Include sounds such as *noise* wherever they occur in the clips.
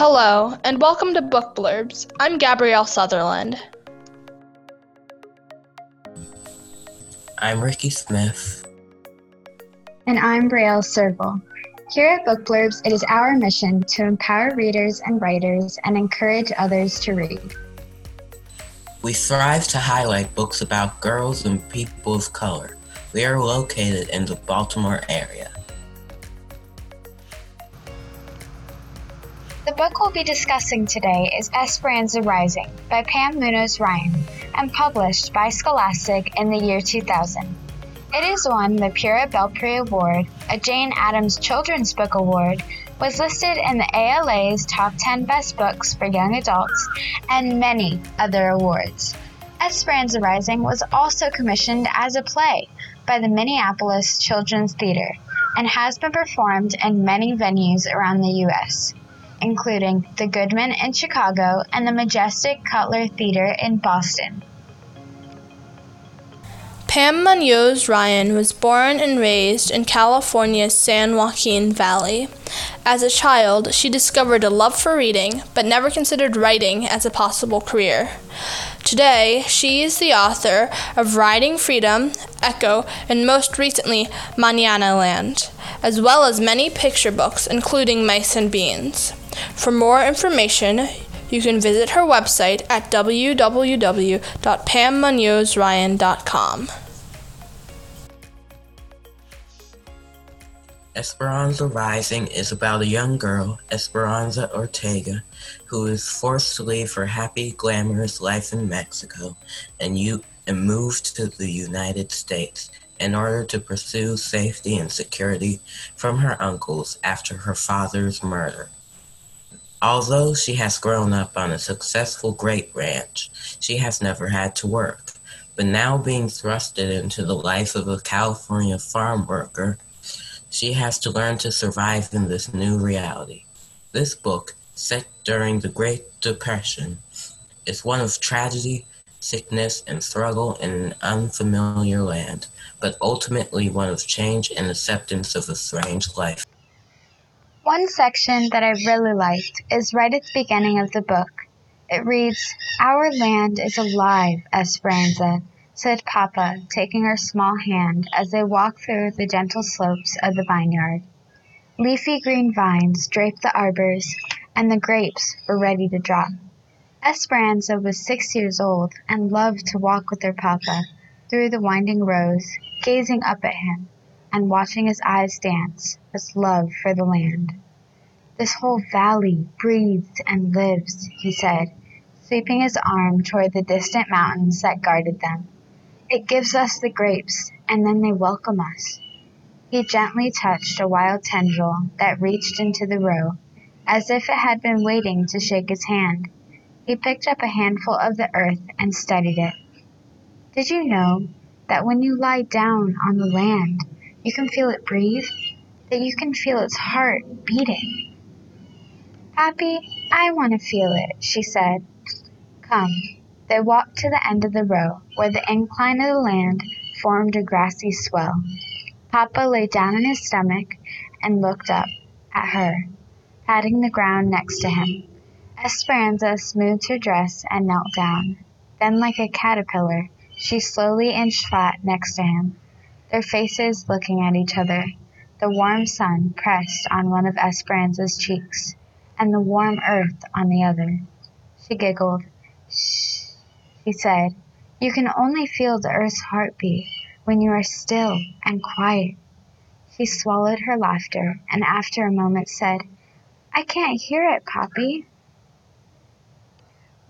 Hello, and welcome to Book Blurbs. I'm Gabrielle Sutherland. I'm Ricky Smith. And I'm Brielle Serval. Here at Book Blurbs, it is our mission to empower readers and writers and encourage others to read. We strive to highlight books about girls and people of color. We are located in the Baltimore area. Book we'll be discussing today is Esperanza Rising by Pam Munoz Ryan and published by Scholastic in the year 2000. It has won the Pura Belpre Award, a Jane Addams Children's Book Award, was listed in the ALA's Top 10 Best Books for Young Adults, and many other awards. Esperanza Rising was also commissioned as a play by the Minneapolis Children's Theater and has been performed in many venues around the U.S including the Goodman in Chicago and the Majestic Cutler Theater in Boston. Pam Munoz Ryan was born and raised in California's San Joaquin Valley. As a child, she discovered a love for reading, but never considered writing as a possible career. Today, she is the author of Riding Freedom, Echo, and most recently, Manana Land, as well as many picture books, including Mice and Beans. For more information, you can visit her website at www.pammunozryan.com. Esperanza Rising is about a young girl, Esperanza Ortega, who is forced to leave her happy, glamorous life in Mexico and, you, and moved to the United States in order to pursue safety and security from her uncles after her father's murder. Although she has grown up on a successful grape ranch, she has never had to work. But now being thrusted into the life of a California farm worker, she has to learn to survive in this new reality. This book, set during the Great Depression, is one of tragedy, sickness, and struggle in an unfamiliar land, but ultimately one of change and acceptance of a strange life. One section that I really liked is right at the beginning of the book. It reads, Our land is alive, Esperanza, said Papa, taking her small hand as they walked through the gentle slopes of the vineyard. Leafy green vines draped the arbors, and the grapes were ready to drop. Esperanza was six years old and loved to walk with her papa through the winding rows, gazing up at him and watching his eyes dance with love for the land. This whole valley breathes and lives, he said, sweeping his arm toward the distant mountains that guarded them. It gives us the grapes, and then they welcome us. He gently touched a wild tendril that reached into the row, as if it had been waiting to shake his hand. He picked up a handful of the earth and studied it. Did you know that when you lie down on the land, you can feel it breathe, that you can feel its heart beating. Papi, I want to feel it, she said. Come. They walked to the end of the row, where the incline of the land formed a grassy swell. Papa lay down on his stomach and looked up at her, patting the ground next to him. Esperanza smoothed her dress and knelt down. Then, like a caterpillar, she slowly inched flat next to him their faces looking at each other, the warm sun pressed on one of Esperanza's cheeks, and the warm earth on the other. She giggled. Shh, she said. You can only feel the earth's heartbeat when you are still and quiet. She swallowed her laughter and after a moment said, I can't hear it, Papi.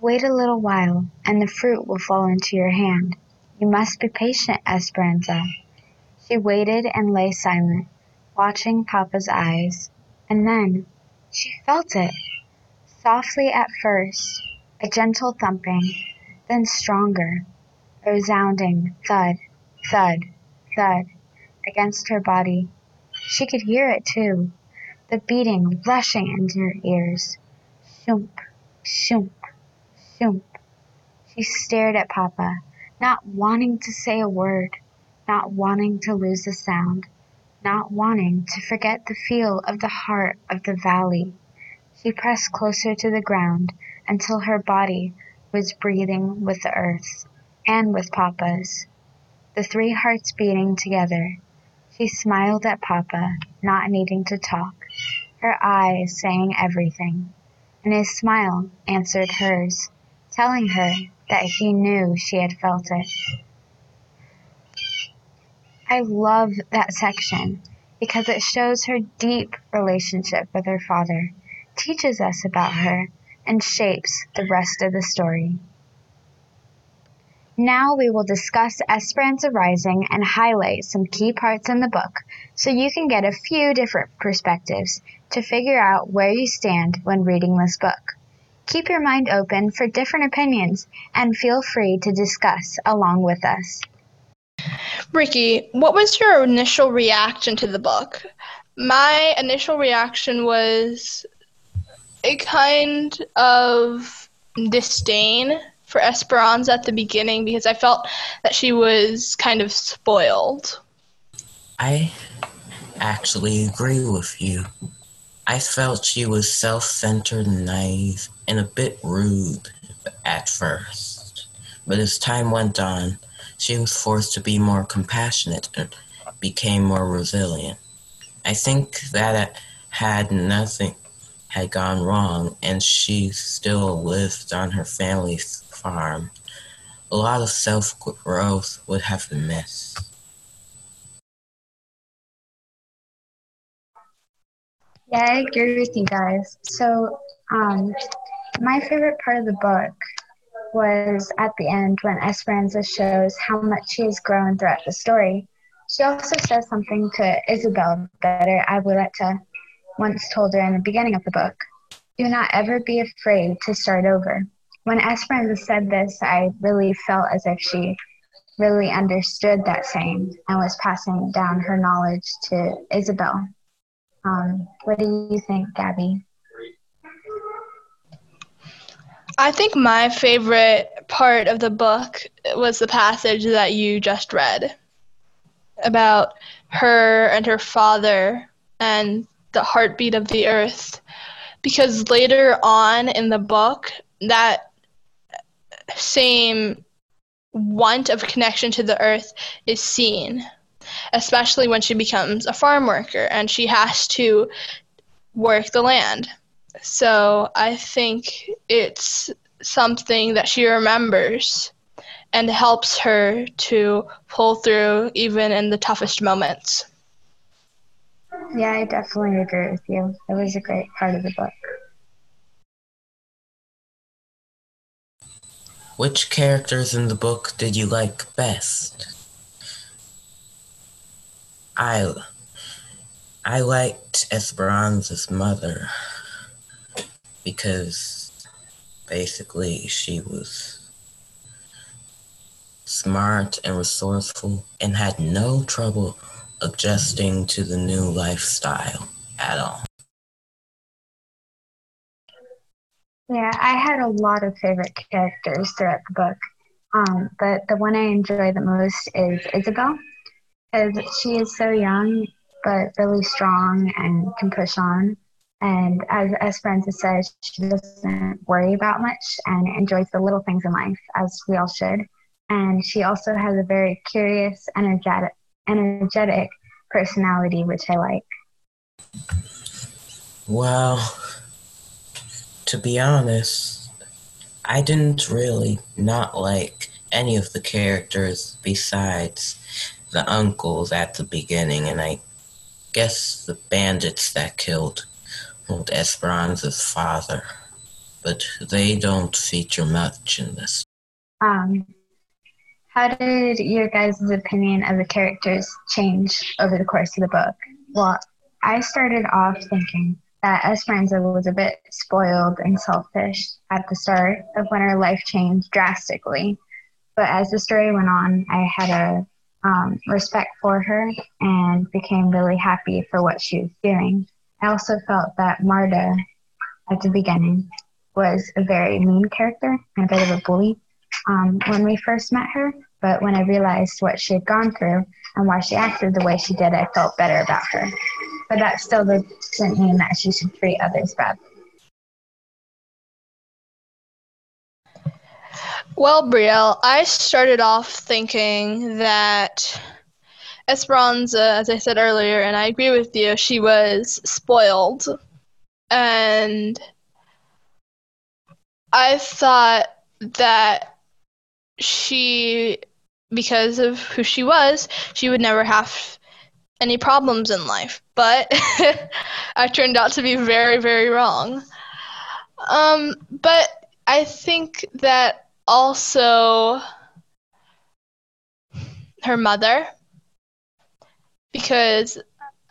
Wait a little while, and the fruit will fall into your hand. You must be patient, Esperanza. She waited and lay silent, watching Papa's eyes. And then she felt it. Softly at first, a gentle thumping, then stronger, a resounding thud, thud, thud against her body. She could hear it too, the beating rushing into her ears. Shoomp, shoomp, shoomp. She stared at Papa, not wanting to say a word not wanting to lose the sound, not wanting to forget the feel of the heart of the valley. She pressed closer to the ground until her body was breathing with the earth's and with Papa's, the three hearts beating together. She smiled at Papa, not needing to talk, her eyes saying everything, and his smile answered hers, telling her that he knew she had felt it. I love that section because it shows her deep relationship with her father, teaches us about her, and shapes the rest of the story. Now we will discuss Esperanza Rising and highlight some key parts in the book so you can get a few different perspectives to figure out where you stand when reading this book. Keep your mind open for different opinions and feel free to discuss along with us. Ricky, what was your initial reaction to the book? My initial reaction was a kind of disdain for Esperanza at the beginning because I felt that she was kind of spoiled. I actually agree with you. I felt she was self centered and naive and a bit rude at first. But as time went on, she was forced to be more compassionate and became more resilient. I think that had nothing had gone wrong and she still lived on her family's farm, a lot of self growth would have been missed. Yeah, I agree with you guys. So, um, my favorite part of the book was at the end when Esperanza shows how much she has grown throughout the story. She also says something to Isabel that Abuelita once told her in the beginning of the book. Do not ever be afraid to start over. When Esperanza said this, I really felt as if she really understood that saying and was passing down her knowledge to Isabel. Um, what do you think, Gabby? I think my favorite part of the book was the passage that you just read about her and her father and the heartbeat of the earth. Because later on in the book, that same want of connection to the earth is seen, especially when she becomes a farm worker and she has to work the land. So I think it's something that she remembers and helps her to pull through even in the toughest moments. Yeah, I definitely agree with you. It was a great part of the book. Which characters in the book did you like best? I I liked Esperanza's mother because basically she was smart and resourceful and had no trouble adjusting to the new lifestyle at all. Yeah, I had a lot of favorite characters throughout the book. Um, but the one I enjoy the most is Isabel, because she is so young but really strong and can push on. And as Esperanza says, she doesn't worry about much and enjoys the little things in life, as we all should. And she also has a very curious, energetic, energetic personality, which I like. Well, to be honest, I didn't really not like any of the characters besides the uncles at the beginning, and I guess the bandits that killed old Esperanza's father. But they don't feature much in this. Um, how did your guys' opinion of the characters change over the course of the book? Well, I started off thinking that Esperanza was a bit spoiled and selfish at the start of when her life changed drastically. But as the story went on, I had a um, respect for her and became really happy for what she was doing. I also felt that Marta, at the beginning, was a very mean character and a bit of a bully um, when we first met her but when I realized what she had gone through and why she acted the way she did, I felt better about her. But that still doesn't mean that she should treat others badly. Well, Brielle, I started off thinking that Esperanza, as I said earlier, and I agree with you, she was spoiled. And I thought that she because of who she was, she would never have any problems in life. But *laughs* I turned out to be very, very wrong. Um, but I think that also her mother because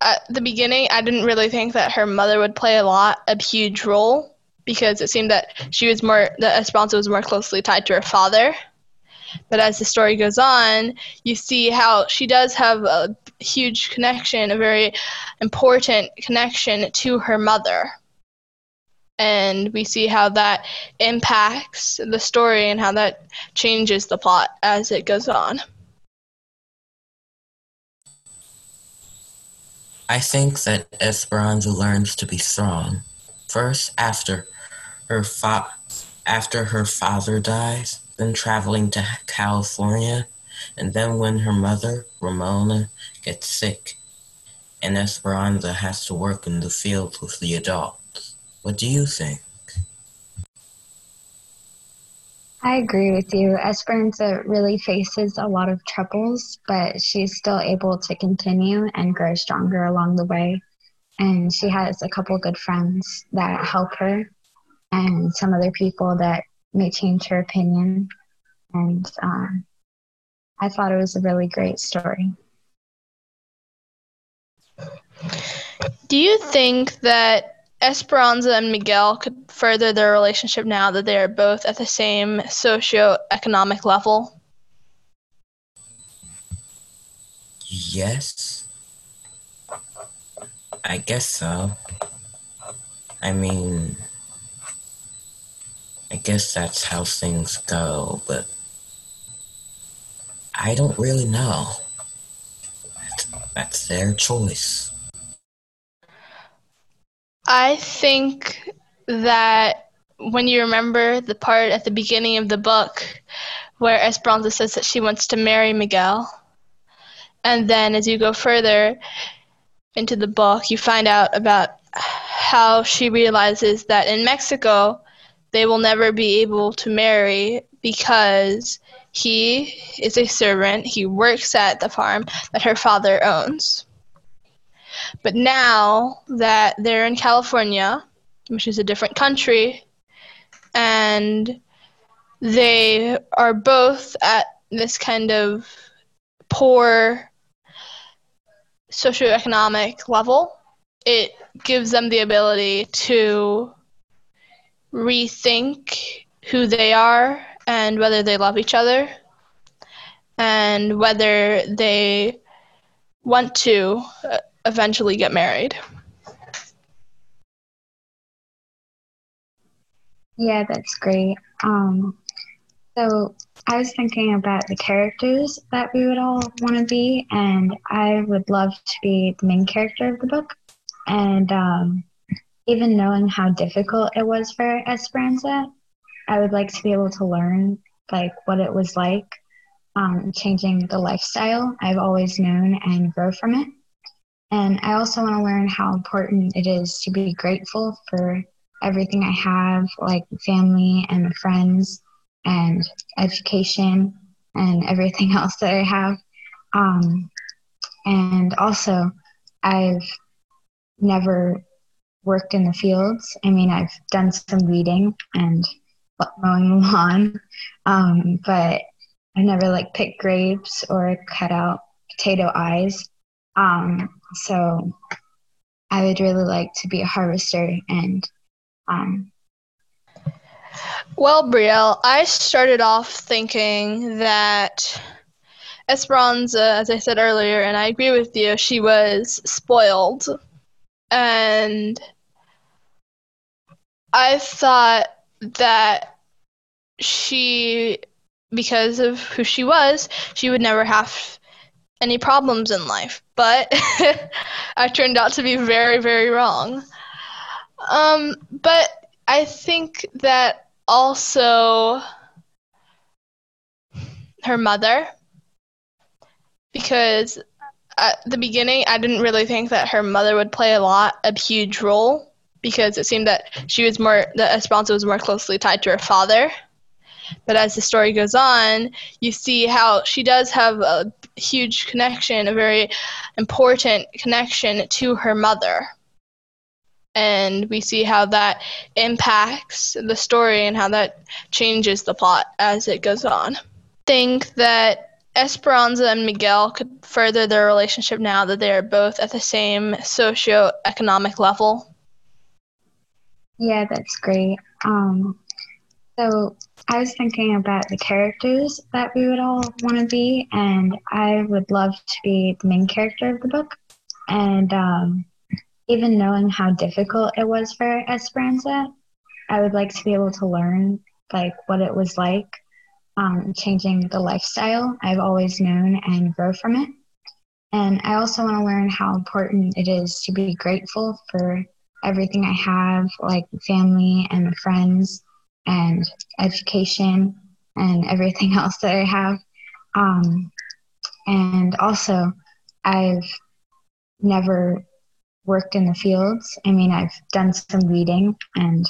at the beginning I didn't really think that her mother would play a lot a huge role because it seemed that she was more that Esperanza was more closely tied to her father. But as the story goes on, you see how she does have a huge connection, a very important connection to her mother and we see how that impacts the story and how that changes the plot as it goes on. I think that Esperanza learns to be strong. First, after her fa- after her father dies, then traveling to California, and then when her mother, Ramona, gets sick, and Esperanza has to work in the field with the adults. What do you think? I agree with you. Esperanza really faces a lot of troubles, but she's still able to continue and grow stronger along the way. And she has a couple good friends that help her, and some other people that may change her opinion. And um, I thought it was a really great story. Do you think that Esperanza and Miguel could further their relationship now that they are both at the same socio-economic level? Yes. I guess so. I mean, I guess that's how things go, but I don't really know. That's, that's their choice. I think that when you remember the part at the beginning of the book where Esperanza says that she wants to marry Miguel, and then as you go further into the book, you find out about how she realizes that in Mexico they will never be able to marry because he is a servant, he works at the farm that her father owns. But now that they're in California, which is a different country, and they are both at this kind of poor socioeconomic level, it gives them the ability to rethink who they are and whether they love each other and whether they want to uh, eventually get married. Yeah, that's great. Um, so I was thinking about the characters that we would all want to be, and I would love to be the main character of the book. And um, even knowing how difficult it was for Esperanza, I would like to be able to learn like what it was like um, changing the lifestyle I've always known and grow from it. And I also want to learn how important it is to be grateful for everything I have, like family and friends and education and everything *laughs* else that I have. Um, and also, I've never worked in the fields. I mean, I've done some weeding and mowing the lawn, um, but I never like picked grapes or cut out potato eyes. Um, so I would really like to be a harvester and um, well, Brielle, I started off thinking that Esperanza, as I said earlier, and I agree with you, she was spoiled. And I thought that she, because of who she was, she would never have any problems in life. But *laughs* I turned out to be very, very wrong. Um, but I think that also her mother because at the beginning I didn't really think that her mother would play a lot a huge role because it seemed that she was more that Esperanza was more closely tied to her father. But as the story goes on, you see how she does have a huge connection, a very important connection to her mother. And we see how that impacts the story and how that changes the plot as it goes on. Think that Esperanza and Miguel could further their relationship now that they are both at the same socio-economic level. Yeah, that's great. Um, so I was thinking about the characters that we would all want to be, and I would love to be the main character of the book. And um, even knowing how difficult it was for Esperanza, I would like to be able to learn like what it was like um, changing the lifestyle I've always known and grow from it. And I also want to learn how important it is to be grateful for everything I have, like family and friends and education and everything *laughs* else that I have. Um, and also, I've never worked in the fields. I mean, I've done some weeding and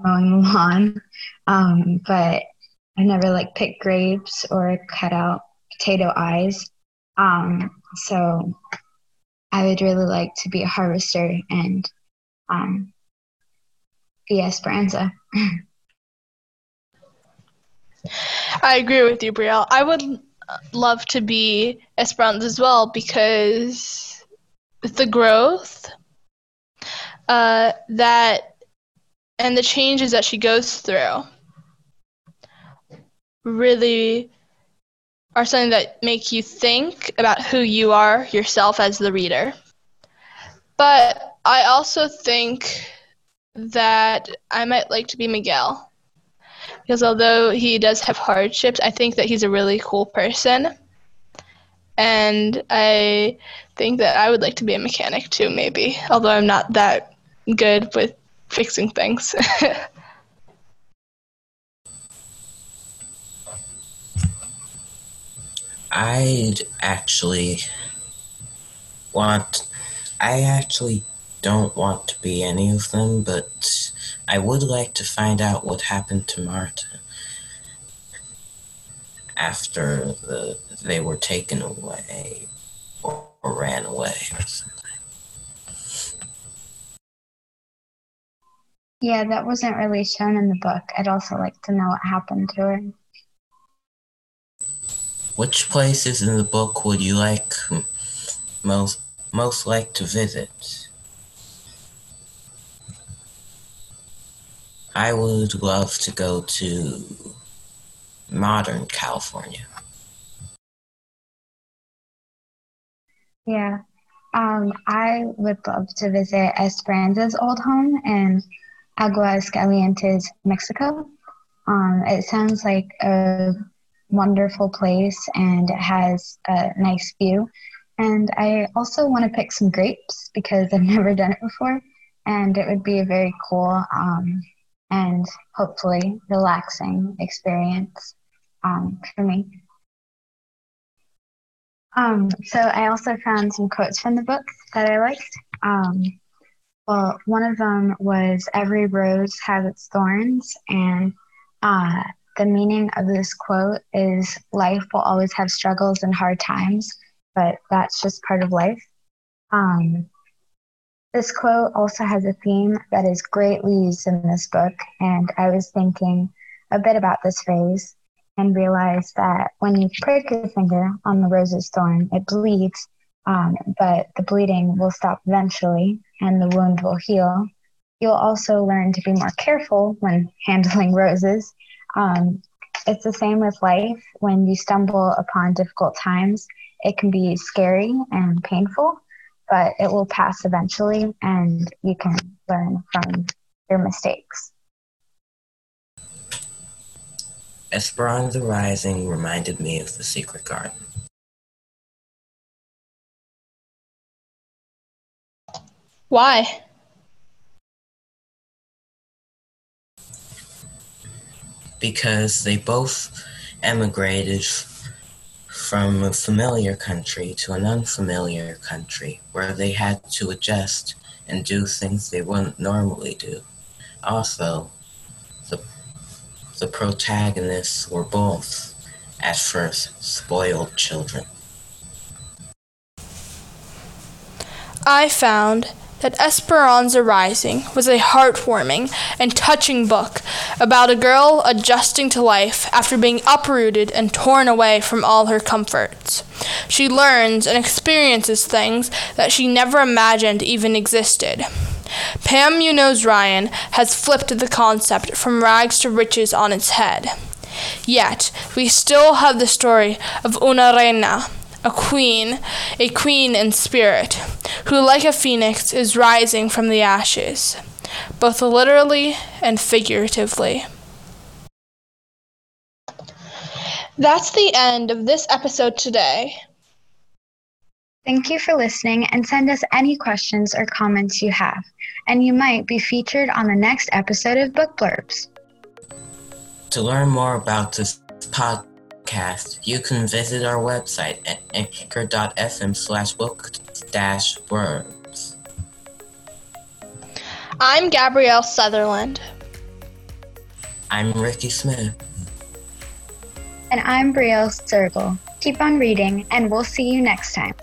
mowing the lawn, um, but I never like picked grapes or cut out potato eyes. Um, so I would really like to be a harvester and um, be Esperanza. *laughs* I agree with you, Brielle. I would love to be Esperanza as well because the growth uh, that and the changes that she goes through really are something that make you think about who you are yourself as the reader. But I also think that I might like to be Miguel. Because although he does have hardships, I think that he's a really cool person. And I think that I would like to be a mechanic too, maybe. Although I'm not that good with fixing things. *laughs* I'd actually want. I actually don't want to be any of them, but I would like to find out what happened to Marta after the they were taken away or, or ran away or something. Yeah, that wasn't really shown in the book. I'd also like to know what happened to her. Which places in the book would you like most most like to visit? I would love to go to modern California. Yeah. Um, I would love to visit Esperanza's old home in Aguas Calientes, Mexico. Um, it sounds like a wonderful place and it has a nice view. And I also want to pick some grapes because I've *laughs* never done it before. And it would be a very cool um, and hopefully relaxing experience um, for me. Um, so I also found some quotes from the book that I liked. Um, well, one of them was "Every rose has its thorns," and uh, the meaning of this quote is life will always have struggles and hard times, but that's just part of life. Um, this quote also has a theme that is greatly used in this book, and I was thinking a bit about this phrase and realized that when you prick your finger on the rose's thorn, it bleeds, um, but the bleeding will stop eventually and the wound will heal. You'll also learn to be more careful when *laughs* handling roses um, it's the same with life. When you stumble upon difficult times, it can be scary and painful, but it will pass eventually and you can learn from your mistakes. Esperanza Rising reminded me of The Secret Garden. Why? Because they both emigrated from a familiar country to an unfamiliar country where they had to adjust and do things they wouldn't normally do. Also, the, the protagonists were both, at first, spoiled children. I found that Esperanza Rising was a heartwarming and touching book about a girl adjusting to life after being uprooted and torn away from all her comforts. She learns and experiences things that she never imagined even existed. Pam Munoz Ryan has flipped the concept from rags to riches on its head. Yet, we still have the story of Una Reina, a queen, a queen in spirit, who, like a phoenix, is rising from the ashes, both literally and figuratively. That's the end of this episode today. Thank you for listening and send us any questions or comments you have, and you might be featured on the next episode of Book Blurbs. To learn more about this podcast, you can visit our website at anchor.fm slash book dash blurbs. I'm Gabrielle Sutherland. I'm Ricky Smith. And I'm Brielle Sergel. Keep on reading, and we'll see you next time.